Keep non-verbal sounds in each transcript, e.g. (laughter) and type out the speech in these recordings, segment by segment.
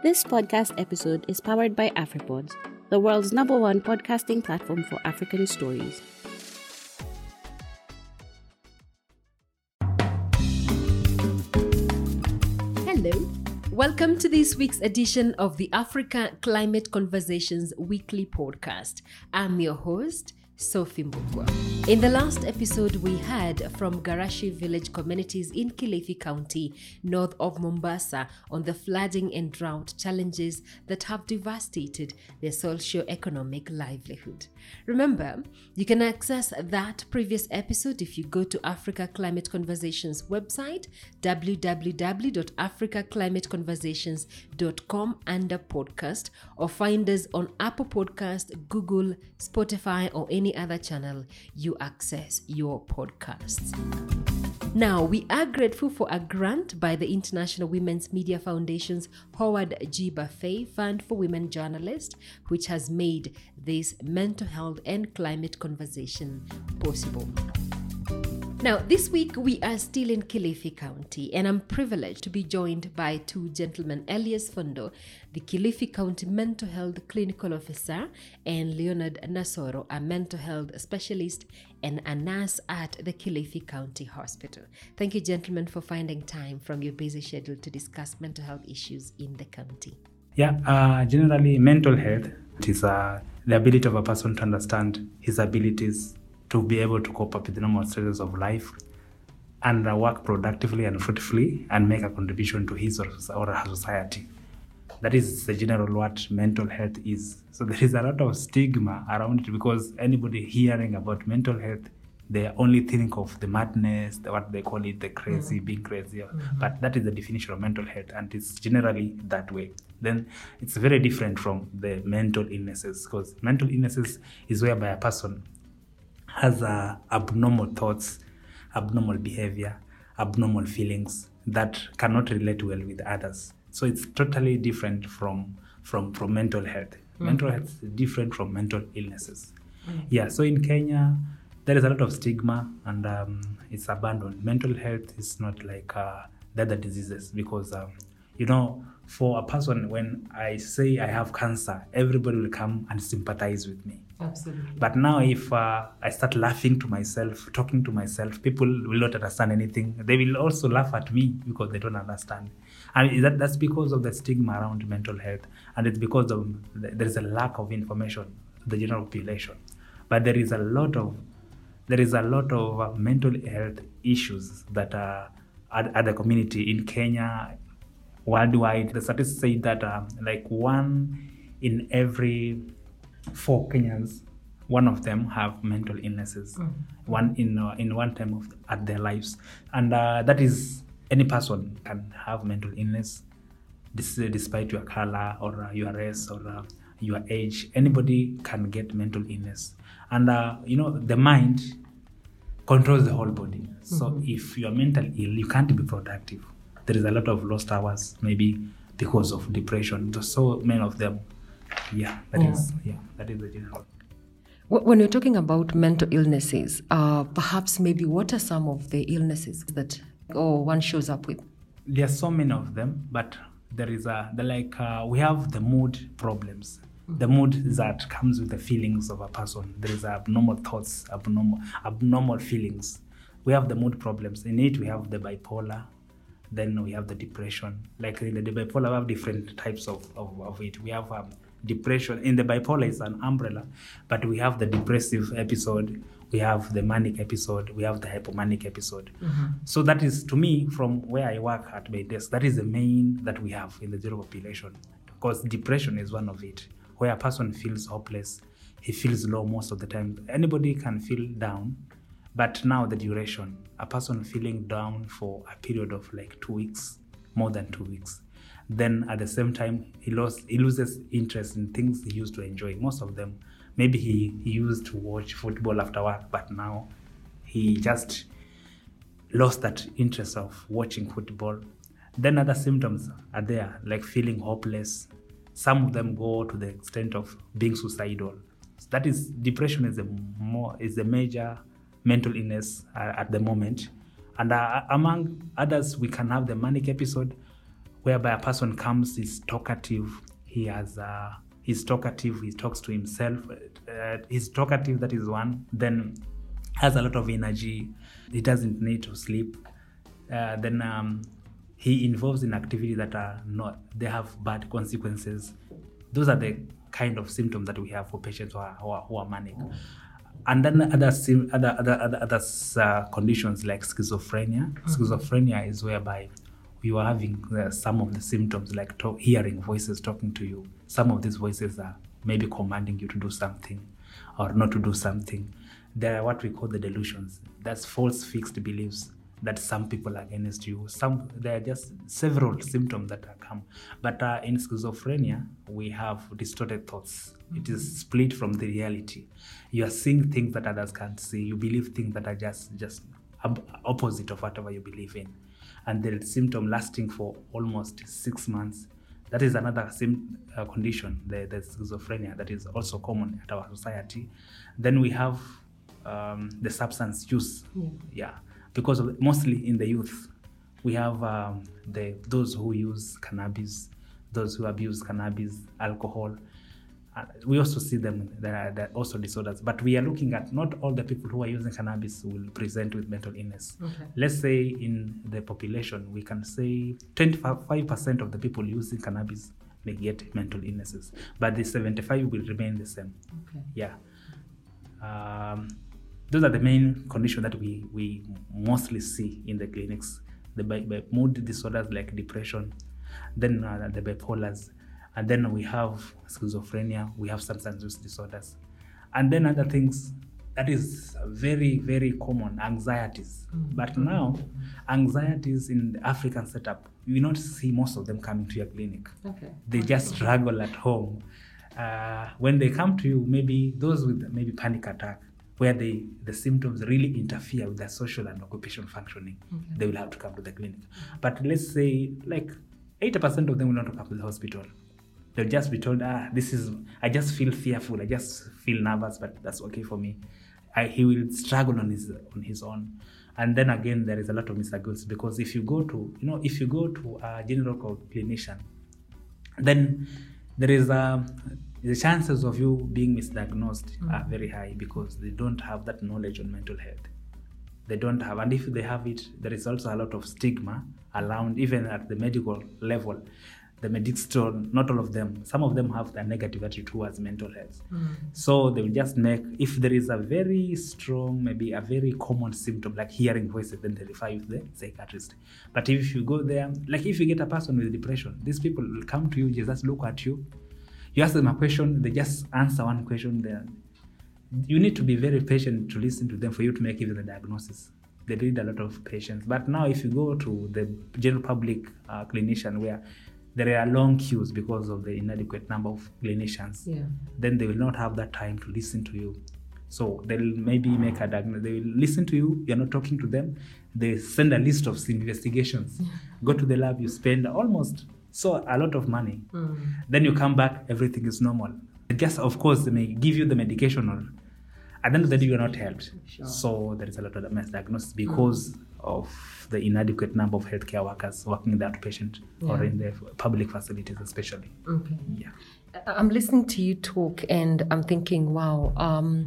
This podcast episode is powered by AfriPods, the world's number one podcasting platform for African stories. Hello. Welcome to this week's edition of the Africa Climate Conversations weekly podcast. I'm your host, Sophie Mbukwa. In the last episode, we heard from Garashi village communities in Kilifi County, north of Mombasa, on the flooding and drought challenges that have devastated their socio-economic livelihood. Remember, you can access that previous episode if you go to Africa Climate Conversations website, www.africaclimateconversations.com under podcast, or find us on Apple Podcast, Google, Spotify, or any other channel you access your podcasts. Now, we are grateful for a grant by the International Women's Media Foundation's Howard G. Buffett Fund for Women Journalists, which has made this mental health and climate conversation possible. Now, this week we are still in Kilifi County, and I'm privileged to be joined by two gentlemen Elias Fondo, the Kilifi County Mental Health Clinical Officer, and Leonard Nasoro, a mental health specialist and a nurse at the Kilifi County Hospital. Thank you, gentlemen, for finding time from your busy schedule to discuss mental health issues in the county. Yeah, uh, generally, mental health is uh, the ability of a person to understand his abilities to be able to cope up with the normal stresses of life and uh, work productively and fruitfully and make a contribution to his or, or her society. That is the general what mental health is. So (laughs) there is a lot of stigma around it because anybody hearing about mental health, they only think of the madness, the, what they call it, the crazy, being crazy. But that is the definition of mental health, and it's generally that way. Then it's very different from the mental illnesses because mental illnesses is whereby a person has uh, abnormal thoughts, abnormal behavior, abnormal feelings that cannot relate well with others. So it's totally different from from from mental health. Mental health is different from mental illnesses. Yeah. So in Kenya, there is a lot of stigma and um, it's abandoned. Mental health is not like uh, the other diseases because um, you know for a person when I say I have cancer, everybody will come and sympathize with me. Absolutely. But now, if uh, I start laughing to myself, talking to myself, people will not understand anything. They will also laugh at me because they don't understand. And that, that's because of the stigma around mental health, and it's because of there is a lack of information to the general population. But there is a lot of there is a lot of uh, mental health issues that are at, at the community in Kenya, worldwide. The statistics say that uh, like one in every four Kenyans, one of them have mental illnesses, one in uh, in one time of at their lives, and uh, that is any person can have mental illness, dis- despite your color or uh, your race or uh, your age. Anybody can get mental illness, and uh, you know the mind controls the whole body. So if you are mentally ill, you can't be productive. There is a lot of lost hours, maybe because of depression. So many of them. Yeah, that is yeah, that is the general. When you're talking about mental illnesses, uh, perhaps maybe what are some of the illnesses that or one shows up with? There are so many of them, but there is a the like uh, we have the mood problems. The mood that comes with the feelings of a person. There is abnormal thoughts, abnormal abnormal feelings. We have the mood problems. In it, we have the bipolar. Then we have the depression. Like in the bipolar, we have different types of, of, of it. We have um, depression. In the bipolar, it's an umbrella, but we have the depressive episode. We have the manic episode. We have the hypomanic episode. Mm-hmm. So that is, to me, from where I work at my desk, that is the main that we have in the general population. Because depression is one of it, where a person feels hopeless, he feels low most of the time. Anybody can feel down, but now the duration, a person feeling down for a period of like two weeks, more than two weeks. Then at the same time, he lost he loses interest in things he used to enjoy. Most of them, maybe he, he used to watch football after work, but now he just lost that interest of watching football. Then other symptoms are there, like feeling hopeless. Some of them go to the extent of being suicidal. That is depression is a more is a major mental illness uh, at the moment, and uh, among others, we can have the manic episode, whereby a person comes, he's talkative, he has uh, he's talkative, he talks to himself, uh, he's talkative, that is one. Then has a lot of energy, he doesn't need to sleep. Uh, then um, he involves in activities that are not, they have bad consequences. Those are the kind of symptoms that we have for patients who are, who are, who are manic. And then other sim- other other other, other uh, conditions like schizophrenia. Schizophrenia is whereby you are having uh, some of the symptoms like talk, hearing voices talking to you. Some of these voices are maybe commanding you to do something or not to do something. There are what we call the delusions. That's false fixed beliefs that some people are against you. Some there are just several symptoms that come. But uh, in schizophrenia, we have distorted thoughts. It is split from the reality. You are seeing things that others can't see. You believe things that are just just opposite of whatever you believe in, and the symptom lasting for almost six months. That is another sim- uh, condition, the, the schizophrenia, that is also common at our society. Then we have um, the substance use. Yeah, because of, mostly in the youth, we have um, the those who use cannabis, those who abuse cannabis, alcohol. We also see them. There are, there are also disorders, but we are looking at not all the people who are using cannabis will present with mental illness. Okay. Let's say in the population, we can say 25% of the people using cannabis may get mental illnesses, but the 75 will remain the same. Okay. Yeah. Um, those are the main conditions that we, we mostly see in the clinics. The bi- bi- mood disorders like depression, then uh, the bipolars, and then we have schizophrenia, we have substance use disorders, and then other things that is very, very common anxieties. But now, anxieties in the African setup, you will not see most of them coming to your clinic Okay. they just struggle at home. Uh, when they come to you, maybe those with maybe panic attack, where they, the symptoms really interfere with their social and occupational functioning, they will have to come to the clinic. But let's say like 80% of them will not come to the hospital. They'll just be told, ah, this is, I just feel fearful, I just feel nervous, but that's okay for me. I, he will struggle on his on his own. And then again, there is a lot of misdiagnosis because if you go to, you know, if you go to a general clinician, then there is a the chances of you being misdiagnosed are very high because they don't have that knowledge on mental health they don't have and if they have it there is also a lot of stigma around even at the medical level the medics still not all of them some of them have a negative attitude towards mental health. So they will just make if there is a very strong maybe a very common symptom like hearing voices then they refer you to the psychiatrist. But if you go there like if you get a person with depression these people will come to you just look at you. You ask them a question they just answer one question then you need to be very patient to listen to them for you to make even the diagnosis. They need a lot of patience. But now if you go to the general public uh, clinician where there are long queues because of the inadequate number of clinicians. Yeah. then they will not have that time to listen to you. So they'll maybe make a diagnosis they will listen to you you're not talking to them they send a list of investigations. (laughs) Go to the lab you spend almost so a lot of money. Mm. Then you come back everything is normal. Just of course they may give you the medication or at the end of the day you're not helped. So there is a lot of misdiagnosis because mm. Of the inadequate number of healthcare workers working in the outpatient or in the public facilities especially. Okay. yeah. I'm listening to you talk and I'm thinking, wow, um,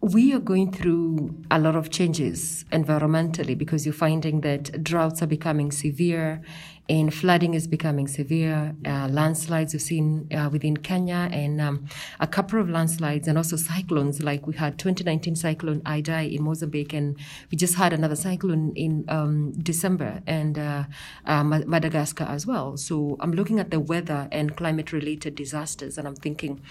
we are going through a lot of changes environmentally because you're finding that droughts are becoming severe and flooding is becoming severe. Uh, landslides we've seen uh, within Kenya and um, a couple of landslides and also cyclones like we had 2019 cyclone Idai in Mozambique and we just had another cyclone in um, December and uh, uh, Madagascar as well. So I'm looking at the weather and climate related disasters and I'm thinking,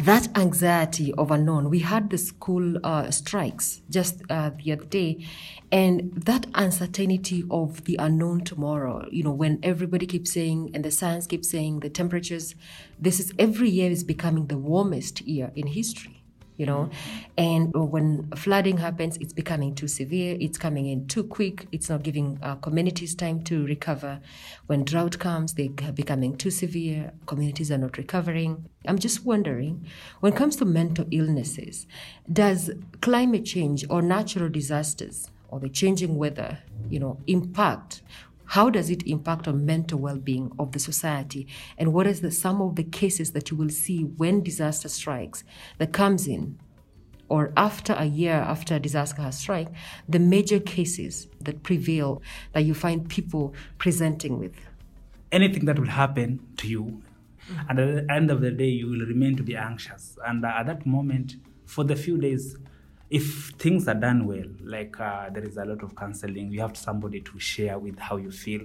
that anxiety of unknown. We had the school uh, strikes just uh, the other day, and that uncertainty of the unknown tomorrow. You know, when everybody keeps saying, and the science keeps saying, the temperatures. This is every year is becoming the warmest year in history you know? And when flooding happens it's becoming too severe it's coming in too quick it's not giving uh, communities time to recover. When drought comes they're becoming too severe communities are not recovering. I'm just wondering when it comes to mental illnesses does climate change or natural disasters or the changing weather you know impact how does it impact on mental well-being of the society? And what is the some of the cases that you will see when disaster strikes that comes in or after a year after a disaster has struck the major cases that prevail that you find people presenting with? Anything that will happen to you and at the end of the day you will remain to be anxious. And at that moment for the few days if things are done well like uh, there is a lot of counseling you have somebody to share with how you feel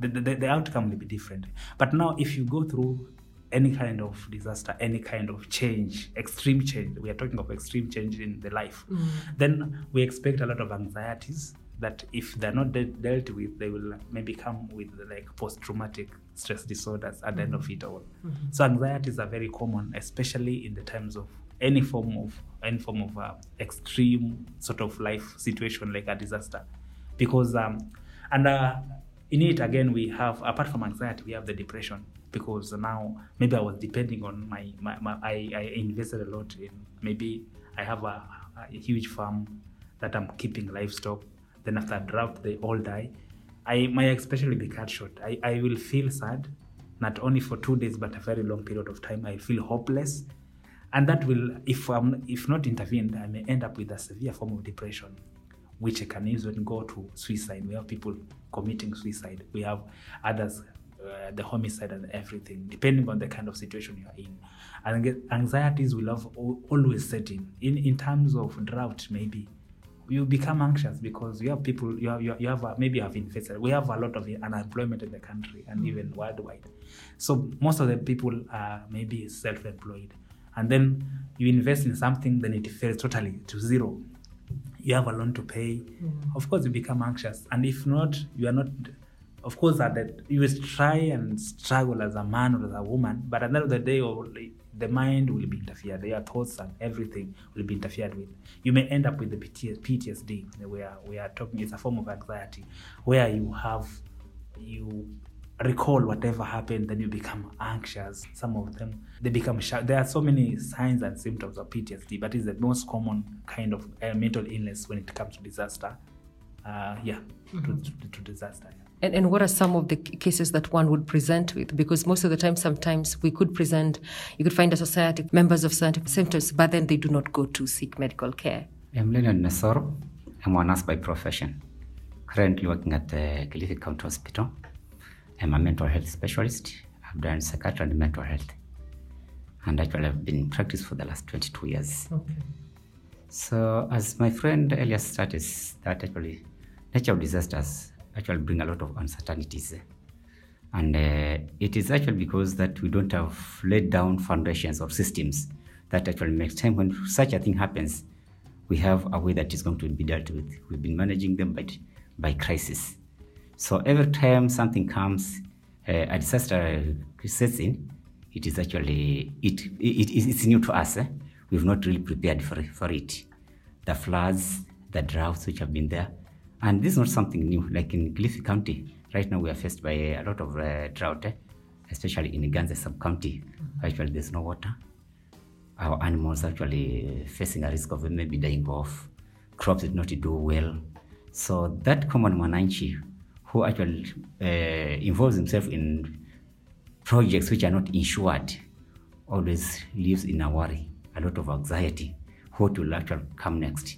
the, the, the outcome will be different. But now if you go through any kind of disaster any kind of change extreme change we are talking of extreme change in the life mm. then we expect a lot of anxieties that if they're not de- dealt with they will maybe come with like post-traumatic stress disorders at the end of mm. it all. Mm-hmm. So anxieties are very common especially in the times of any form of any form of uh, extreme sort of life situation like a disaster. Because um and uh, in it again we have apart from anxiety we have the depression. Because now maybe i was depending on my, my, my I, I invested a lot in maybe i have a, a huge farm that i'm keeping livestock. Then after drought they all die. I my will be cut short I, I will feel sad not only for two days but a very long period of time. I feel hopeless and that will if i'm if not intervened i may end up with a severe form of depression which can even go to suicide. We have people committing suicide. We have others uh, the homicide and everything depending on the kind of situation you are in. And anxieties will have always set in. In in terms of drought maybe you become anxious because you have people you have, you have, maybe you have invested we have a lot of unemployment in the country and even worldwide. So most of the people are maybe self-employed and then you invest in something then it fails totally to zero. You have a loan to pay. Mm. Of course you become anxious. And if not you are not of course at the, you will try and struggle as a man or as a woman but at the end of the day or the mind will be interfered. Your thoughts and everything will be interfered with. You may end up with the ptsd where we are talking. It's a form of anxiety where you have you recall whatever happened then you become anxious some of them they become shy. there are so many signs and symptoms of ptsd but it's the most common kind of uh, mental illness when it comes to disaster uh, yeah to, to, to disaster yeah. And, and what are some of the cases that one would present with? Because most of the time, sometimes we could present, you could find a society, members of scientific symptoms, but then they do not go to seek medical care. I'm Leonard Nasoro. I'm a nurse by profession. Currently working at the Kilifi County Hospital. I'm a mental health specialist. I've done psychiatry and mental health. And actually, I've been in practice for the last 22 years. Okay. So, as my friend earlier started, that actually natural disasters actually bring a lot of uncertainties. And uh, it is actually because that we don't have laid down foundations or systems that actually makes time when such a thing happens, we have a way that is going to be dealt with. We've been managing them by, by crisis. So every time something comes, uh, a disaster sets in, it is actually it, it, it it's new to us. Eh? We've not really prepared for for it. The floods, the droughts which have been there, and this is not something new. Like in Kilifi County, right now we are faced by a lot of uh, drought, eh? especially in Ganze sub county. Actually, there's no water. Our animals are actually facing a risk of maybe dying off. Crops did not do well. So that common mananchi who actually uh, involves himself in projects which are not insured always lives in a worry, a lot of anxiety. What will actually come next?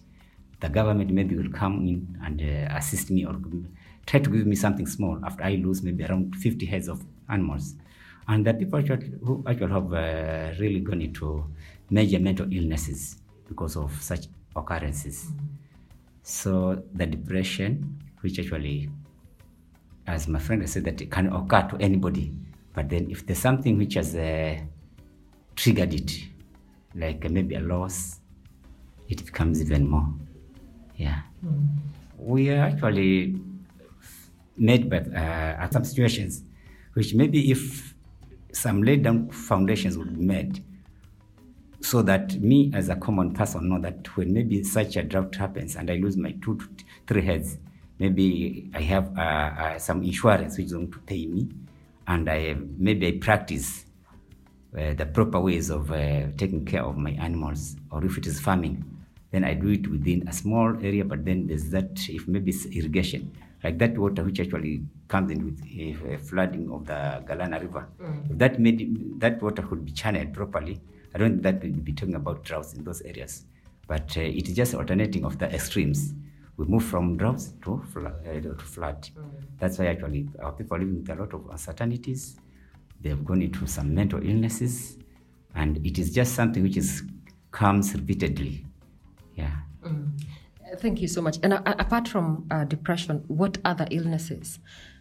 The government maybe will come in and uh, assist me or try to give me something small after I lose maybe around 50 heads of animals. And the people who actually have uh, really gone into major mental illnesses because of such occurrences. So the depression, which actually, as my friend has said, that it can occur to anybody. But then if there's something which has uh, triggered it, like uh, maybe a loss, it becomes even more. Yeah. We are actually made by uh, some situations which maybe if some laid down foundations would be made so that me as a common person know that when maybe such a drought happens and I lose my two to three heads, maybe I have uh, uh, some insurance which is going to pay me, and I maybe I practice uh, the proper ways of uh, taking care of my animals, or if it is farming, then I do it within a small area. But then there's that if maybe it's irrigation, like that water which actually comes in with a, a flooding of the Galana River. If that made that water could be channeled properly, I don't think that we'd be talking about droughts in those areas. But uh, it is just alternating of the extremes. We move from droughts to, flo- uh, to flood. That's why actually our people are living with a lot of uncertainties. They have gone into some mental illnesses, and it is just something which is comes repeatedly. Yeah. Uh, Thank you so much. And uh, apart from uh, depression, what other illnesses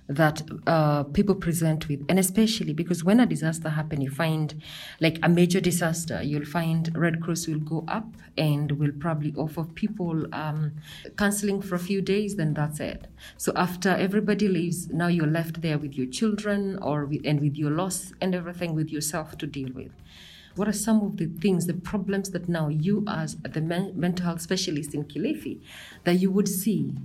that uh, people present with, and especially because when a disaster happens, you find like a major disaster, you'll find Red Cross will go up and will probably offer people um, counseling for a few days. Then that's it. So after everybody leaves, now you're left there with your children or with, and with your loss and everything with yourself to deal with what are some of the things, the problems that now you, as the men- mental health specialist in Kilifi, that you would see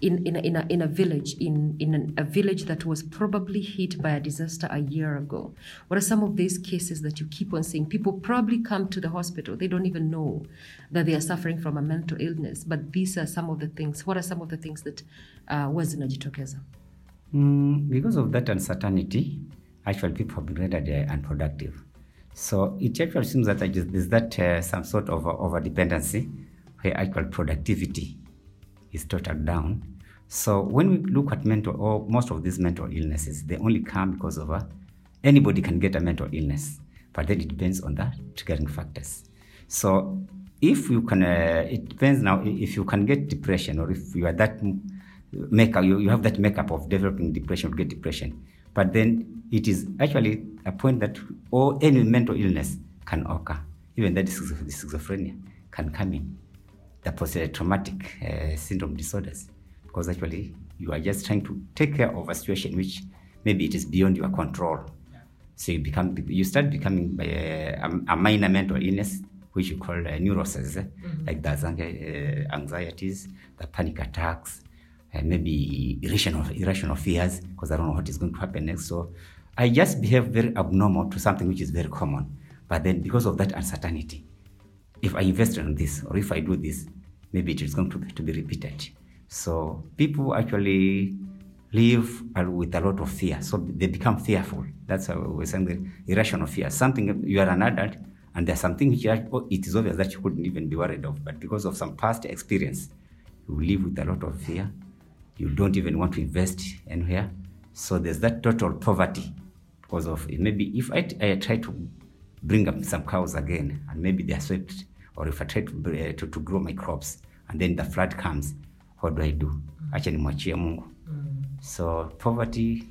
in, in, a, in, a, in a village, in, in an, a village that was probably hit by a disaster a year ago? What are some of these cases that you keep on seeing? People probably come to the hospital, they don't even know that they are suffering from a mental illness, but these are some of the things. What are some of the things that uh, was zinajitokeza? Mm, because of that uncertainty, actually people have been rendered uh, unproductive. So it actually seems that there is- that uh, some sort of over dependency where actual productivity is totaled down. So when we look at mental or most of these mental illnesses, they only come because of a, anybody can get a mental illness, but then it depends on the triggering factors. So if you can, uh, it depends now if you can get depression or if you are that makeup, you, you have that makeup of developing depression or get depression. But then it is actually a point that all any mental illness can occur, even that schizo- schizophrenia can come in the post-traumatic uh, syndrome disorders. Because actually you are just trying to take care of a situation which maybe it is beyond your control. So you become you start becoming uh, a, a minor mental illness which you call uh, neuroses eh? like the uh, anxieties the panic attacks uh, maybe irrational irrational fears because i don't know what is going to happen next. So i just behave very abnormal to something which is very common. But then because of that uncertainty if I invest in this or if I do this, maybe it is going to be, to be repeated. So people actually live with a lot of fear. So they become fearful. That's how we're saying the irrational fear. Something you are an adult and there's something which oh, it is obvious that you couldn't even be worried of, but because of some past experience, you live with a lot of fear. You don't even want to invest anywhere. So there's that total poverty because of maybe if I, I try to bring up some cows again and maybe they are swept or if I try to, uh, to, to grow my crops and then the flood comes, what do I do? Acha nimwachie Mungu. So poverty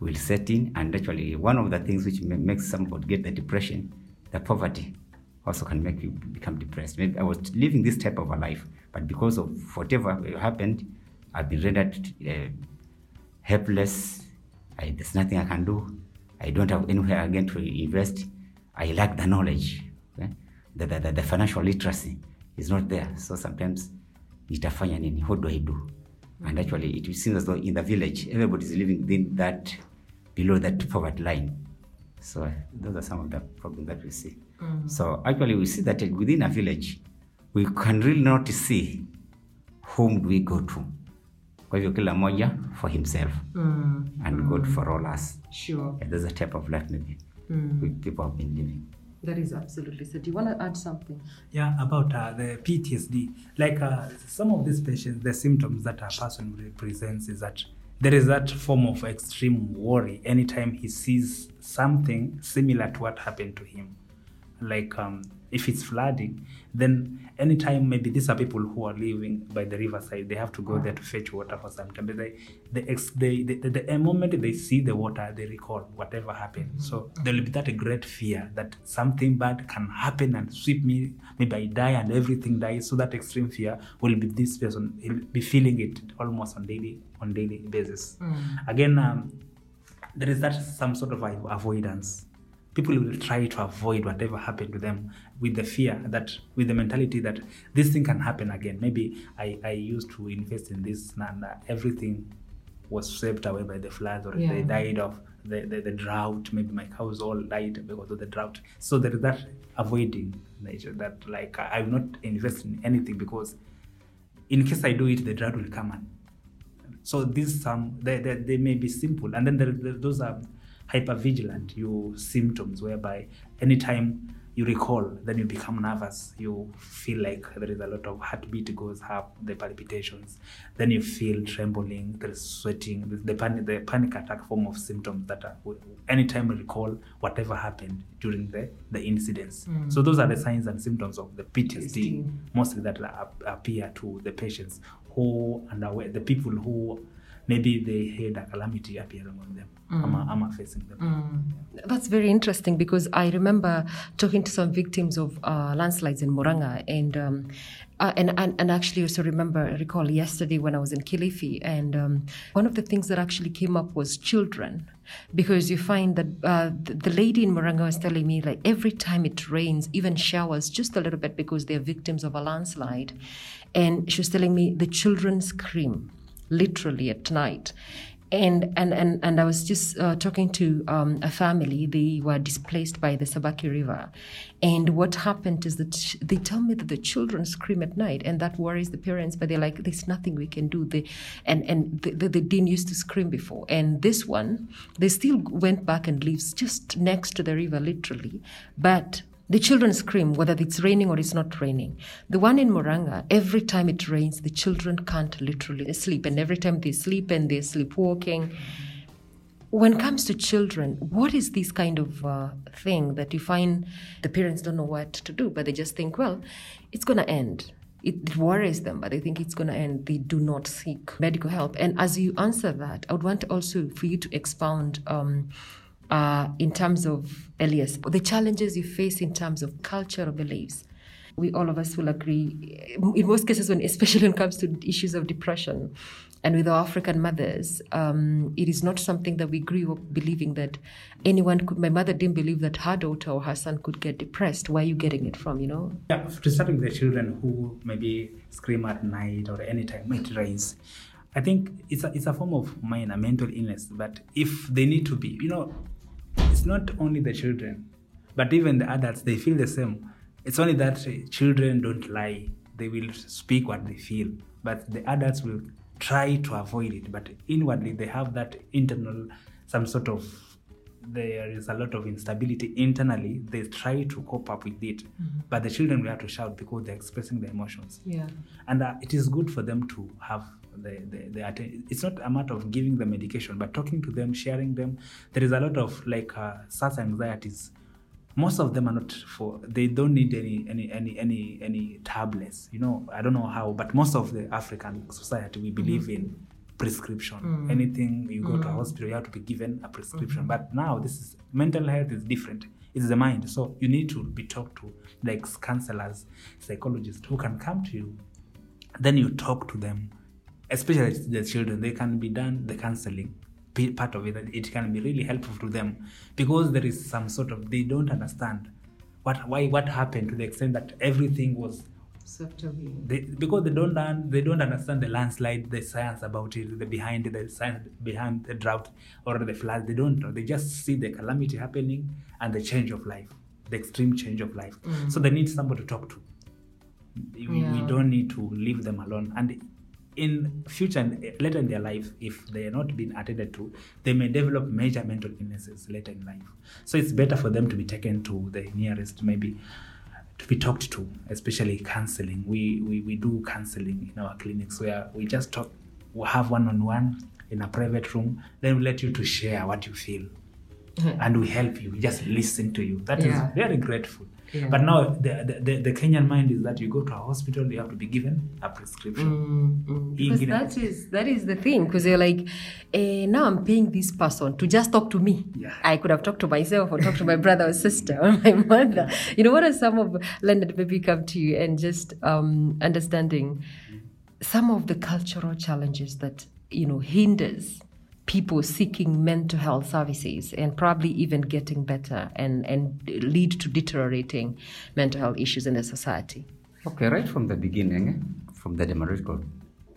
will set in and actually one of the things which ma- makes somebody get the depression, the poverty also can make you become depressed. Maybe I was living this type of a life, but because of whatever happened, I've been rendered uh, helpless. I, there's nothing I can do. I don't have anywhere again to invest. I lack the knowledge. The, the, the, the financial literacy is not there. So sometimes nitafanya nini? What do I do? And actually, it seems as though in the village, everybody is living within that, below that poverty line. So those are some of the problems that we see. So actually, we see that within a village, we can really not see whom do we go to. Kwa hivyo kila moja for himself and God for all us. Sure. Yeah, there's a type of life maybe mm. people have been living. That is absolutely so. Do you want to add something? Yeah, about uh, the PTSD. Like uh, some of these patients, the symptoms that a person presents is that there is that form of extreme worry anytime he sees something similar to what happened to him. Like um, if it's flooding, then anytime maybe these are people who are living by the riverside, they have to go there to fetch water for some time. But they, the, ex, they, the, the, the moment they see the water, they recall whatever happened. So there will be that great fear that something bad can happen and sweep me. Maybe I die and everything dies. So that extreme fear will be this person. He'll be feeling it almost on daily on daily basis. Again, um, there is that some sort of avoidance. People will try to avoid whatever happened to them with the fear that, with the mentality that this thing can happen again. Maybe I, I used to invest in this and uh, everything was swept away by the floods or Yeah. they died of the, the, the drought. Maybe my cows all died because of the drought. So there is that avoiding nature that like I will not invest in anything because in case I do it, the drought will come and So these some they, they, they may be simple, and then there, there, those are hypervigilant you symptoms whereby anytime you recall, then you become nervous. You feel like there is a lot of heartbeat goes up, the palpitations. Then you feel trembling, there is sweating, the, the panic, the panic attack form of symptoms that are anytime you recall whatever happened during the the incidents. So those are the signs and symptoms of the PTSD, mostly that appear to the patients who and the people who maybe they had a calamity appearing on them. Ama, ama facing them. That's very interesting because I remember talking to some victims of uh, landslides in Murang'a, and, um, uh, and and and actually also remember recall yesterday when I was in Kilifi, and um, one of the things that actually came up was children, because you find that uh, the, the lady in Murang'a was telling me like every time it rains, even showers just a little bit because they're victims of a landslide, and she was telling me the children scream literally at night and and and, and I was just uh, talking to um, a family. They were displaced by the Sabaki River, and what happened is that they tell me that the children scream at night, and that worries the parents. But they're like, "There's nothing we can do." They and and they, they, they didn't used to scream before, and this one they still went back and lives just next to the river, literally, but the children scream whether it's raining or it's not raining. The one in Murang'a, every time it rains, the children can't literally sleep. And every time they sleep and they're sleepwalking. When it comes to children, what is this kind of uh, thing that you find the parents don't know what to do, but they just think, well, it's going to end. It, worries them, but they think it's going to end. They do not seek medical help. And as you answer that, I would want also for you to expound um, uh, in terms of Elias, the challenges you face in terms of cultural beliefs. We all of us will agree, in most cases, when especially when it comes to issues of depression, and with our African mothers, um, it is not something that we grew up believing that anyone could. My mother didn't believe that her daughter or her son could get depressed. Where are you getting it from? You know? Yeah, to start with the children who maybe scream at night or anytime it rains, I think it's a, it's a form of minor mental illness. But if they need to be, you know, not only the children, but even the adults, they feel the same. It's only that children don't lie, they will speak what they feel, but the adults will try to avoid it. But inwardly, they have that internal, some sort of there is a lot of instability internally. They try to cope up with it, but the children will have to shout because they're expressing their emotions. Yeah. and uh, it is good for them to have the, the, the atten- it's not a matter of giving them medication but talking to them sharing them. There is a lot of like uh, such anxieties. Most of them are not for they don't need any any any any any tablets you know? I don't know how but most of the african society we believe in prescription. Hmm. Anything you go to a hmm. hospital you have to be given a prescription. Hmm. But now this is mental health is different. It's the mind. So you need to be talked to like counselors psychologists who can come to you. Then you talk to them especially the children. They can be done the counseling part of it. It can be really helpful to them because there is some sort of they don't understand what why what happened to the extent that everything was they, because they don't un- they don't understand the landslide the science about it the behind the science behind the drought or the flood. They don't know. They just see the calamity happening and the change of life the extreme change of life. Mm. So they need somebody to talk to. We, we don't need to leave them alone. And in future and later in their life if they are not being attended to they may develop major mental illnesses later in life. So it's better for them to be taken to the nearest maybe to be talked to especially counseling. We we, we do counseling in our clinics where we just talk we have one-on-one in a private room. Then we let you to share what you feel. And we help you we just listen to you. That is very grateful Yeah. but now the, the, the, the kenyan mind is that you go to a hospital you have to be given a prescription Because Ingine- that is that is the thing. Because you're like, eh, now I'm paying this person to just talk to me. Yeah. I could have talked to myself or talked to my brother or sister or my mother. You know, what are some of Leonard maybe come to you and just um, understanding some of the cultural challenges that you know hinders people seeking mental health services and probably even getting better and and lead to deteriorating mental health issues in the society. Okay, right from the beginning, from the democratic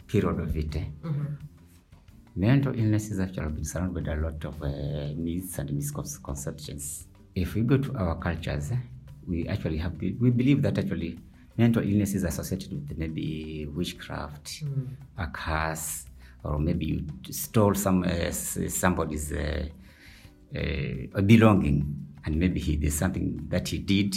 period of it, eh, mental illness is actually been surrounded by a lot of uh, myths and misconceptions. If we go to our cultures, we actually have we believe that actually mental illness is associated with maybe witchcraft, a curse, or maybe you stole some uh, somebody's uh, uh, belonging, and maybe he there's something that he did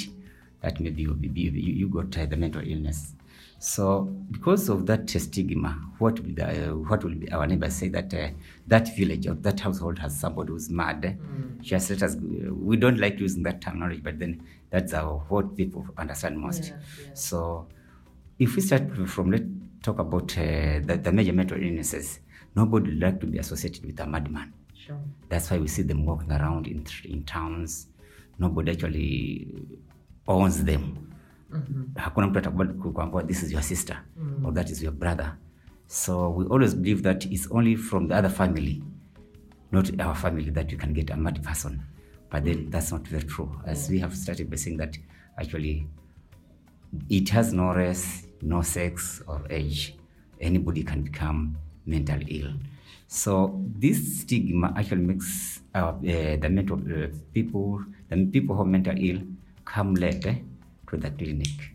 that maybe you, you, you got uh, the mental illness. So because of that stigma, what will, the, uh, what will be our neighbors say that uh, that village or that household has somebody who's mad? Just let us. We don't like using that terminology, but then that's our, what people understand most. Yeah, yeah. So if we start from let's talk about uh, the, the major mental illnesses, nobody would like to be associated with a madman. Sure. That's why we see them walking around in, in towns. Nobody actually owns them. Hakuna mtu atakubali ku- this is your sister or that is your brother. So we always believe that it's only from the other family, not our family, that you can get a mad person. But then that's not very true. As we have started by saying that actually it has no race, no sex or age. Anybody can become mentally ill. So this stigma actually makes our, uh, the mental uh, people, the people who are mentally ill, come late eh, to the clinic,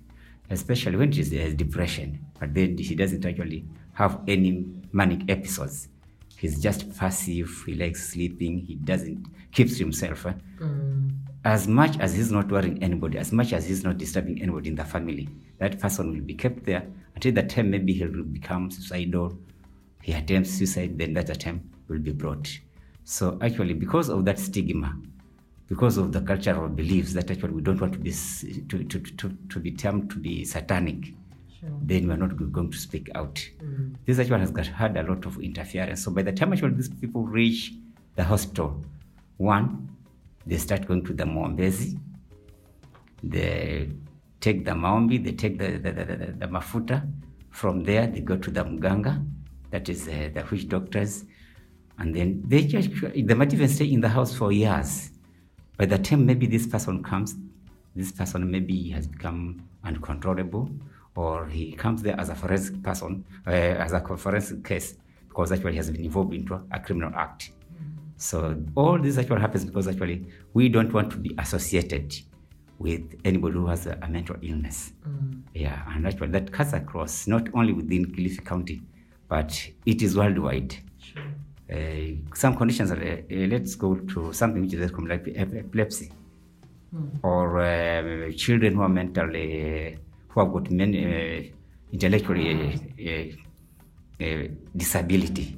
especially when is uh, depression. But then he doesn't actually have any manic episodes. He's just passive. He likes sleeping. He doesn't keeps himself. eh as much as he's not worrying anybody, as much as he's not disturbing anybody in the family, that person will be kept there until the time maybe he'll become suicidal, he attempts suicide, then that attempt will be brought. So actually, because of that stigma, because of the cultural beliefs that actually we don't want to be to, to, to, to be termed to be satanic, then we're not going to speak out. Mm. This actually has got, had a lot of interference. So by the time actually these people reach the hospital, one, they start going to the Mombezi, they take the maombi, they take the, the, the, the, the mafuta. From there, they go to the mganga, that is uh, the witch doctors, and then they just, they might even stay in the house for years. By the time maybe this person comes, this person maybe has become uncontrollable, or he comes there as a forensic person, uh, as a forensic case, because actually he has been involved into a criminal act. So all this actually happens because actually we don't want to be associated with anybody who has a, a mental illness. Yeah, and actually that cuts across not only within Kilifi County, but it is worldwide. Uh, some conditions are, uh, uh, let's go to something which is like ep- epilepsy. Or uh, children who are mentally, who have got many uh, intellectually uh, uh, uh, disability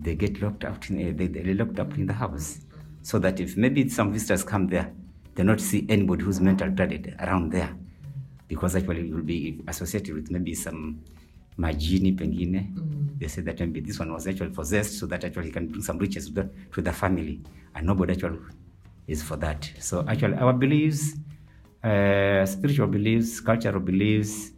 they get locked out in they, they're locked up in the house. So that if maybe some visitors come there they not see anybody who's mental retarded around there. Because actually it will be associated with maybe some majini pengine. They say that maybe this one was actually possessed so that actually he can bring some riches to the, to the family. And nobody actually is for that. So actually our beliefs uh, spiritual beliefs cultural beliefs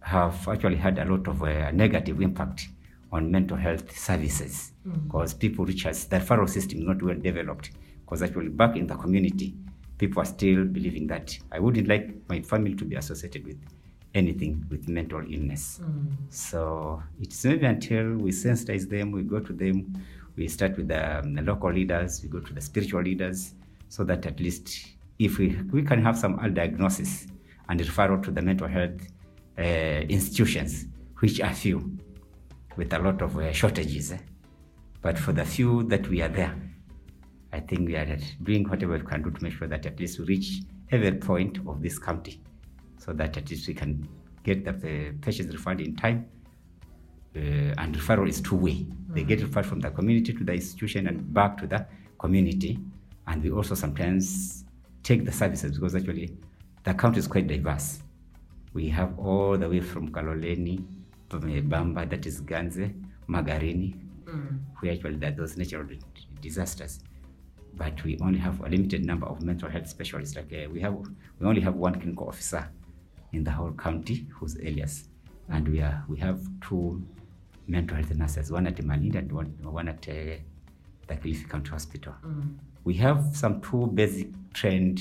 have actually had a lot of uh, negative impact on mental health services. Because people which has the referral system is not well developed because actually back in the community people are still believing that i wouldn't like my family to be associated with anything with mental illness. So it's maybe until we sensitize them we go to them we start with the, um, the local leaders we go to the spiritual leaders so that at least if we, we can have some early diagnosis and referral to the mental health uh, institutions which are few with a lot of uh, shortages. eh. But for the few that we are there, I think we are doing whatever we can do to make sure that at least we reach every point of this county so that at least we can get the patients referred in time. Uh, and referral is two way. They get referred from the community to the institution and back to the community. And we also sometimes take the services because actually the county is quite diverse. We have all the way from Kaloleni, Bamba, that is Ganze, Magarini, where actually that those natural disasters. But we only have a limited number of mental health specialists. Like uh, we have, we only have one clinical officer in the whole county who's alias, and we are we have two mental health nurses, one at Malinda and one, one at uh, the Kilifi County Hospital. We have some two basic trained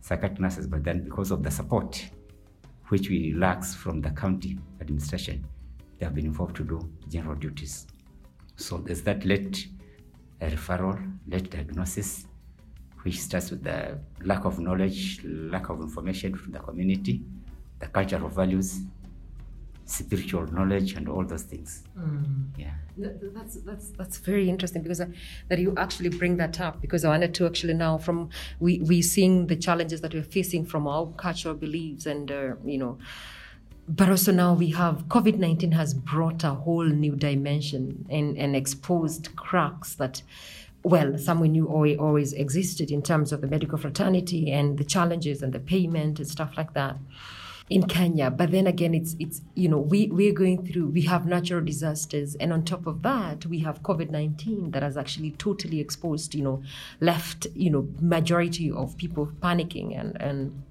psychiatric nurses, but then because of the support which we lacks from the county administration, they have been involved to do general duties. So there's that late uh, referral, late diagnosis, which starts with the lack of knowledge, lack of information from the community, the cultural values, spiritual knowledge and all those things. Yeah. Th- th- That's that's that's very interesting because uh, that you actually bring that up because I wanted to actually now from we we seeing the challenges that we're facing from our cultural beliefs and uh, you know but also now we have COVID nineteen has brought a whole new dimension and and exposed cracks that. Well, some we knew always, always existed in terms of the medical fraternity and the challenges and the payment and stuff like that in Kenya. But then again, it's it's you know we we're going through we have natural disasters, and on top of that, we have COVID nineteen that has actually totally exposed you know left you know majority of people panicking and and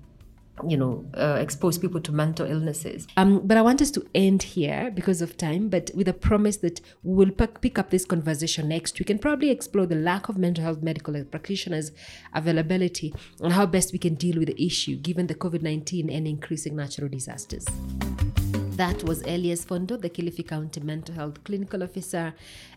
you know uh, expose people to mental illnesses. Um, but i want us to end here because of time but with a promise that we will pick, up this conversation next week and probably explore the lack of mental health medical practitioners availability and how best we can deal with the issue given the covid-19 and increasing natural disasters. That was Elias Fondo, the Kilifi County Mental Health Clinical Officer,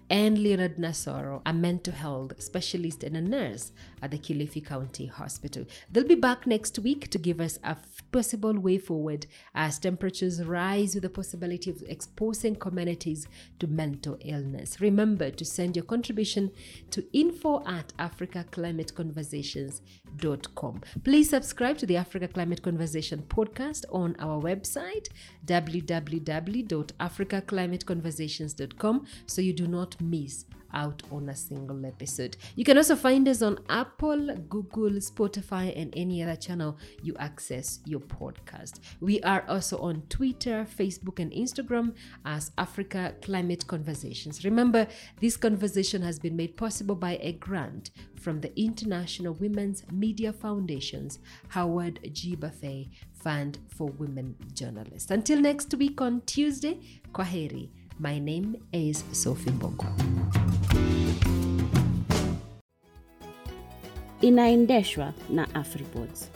and Leonard Nasoro, a mental health specialist and a nurse at the Kilifi County Hospital. They'll be back next week to give us a possible way forward as temperatures rise with the possibility of exposing communities to mental illness. Remember to send your contribution to info at africaclimateconversations.com. Please subscribe to the Africa Climate Conversation podcast on our website, www.africaclimateconversations.com, so you do not miss out on a single episode. You can also find us on Apple, Google, Spotify, and any other channel you access your podcast. We are also on Twitter, Facebook, and Instagram as Africa Climate Conversations. Remember, this conversation has been made possible by a grant from the International Women's Media Foundation's Howard G. Buffett Fund for Women Journalists. Until next week on Tuesday, kwaheri. My name is Sophie Mbongo. Inaendeshwa na afripods